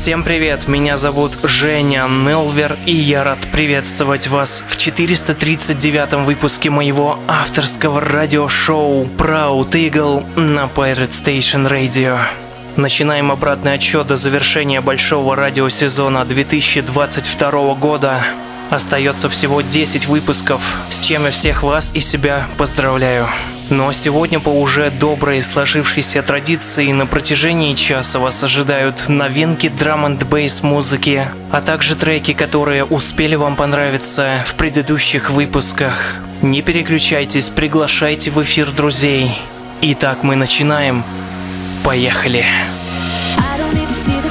Всем привет, меня зовут Женя Нелвер, и я рад приветствовать вас в 439 выпуске моего авторского радиошоу Proud Eagle на Pirate Station Radio. Начинаем обратный отчет до завершения большого радиосезона 2022 года. Остается всего 10 выпусков, с чем я всех вас и себя поздравляю. Но сегодня по уже доброй сложившейся традиции на протяжении часа вас ожидают новинки драм н бейс музыки, а также треки, которые успели вам понравиться в предыдущих выпусках. Не переключайтесь, приглашайте в эфир друзей. Итак, мы начинаем. Поехали! I don't need to see the.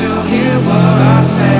you'll hear what I say.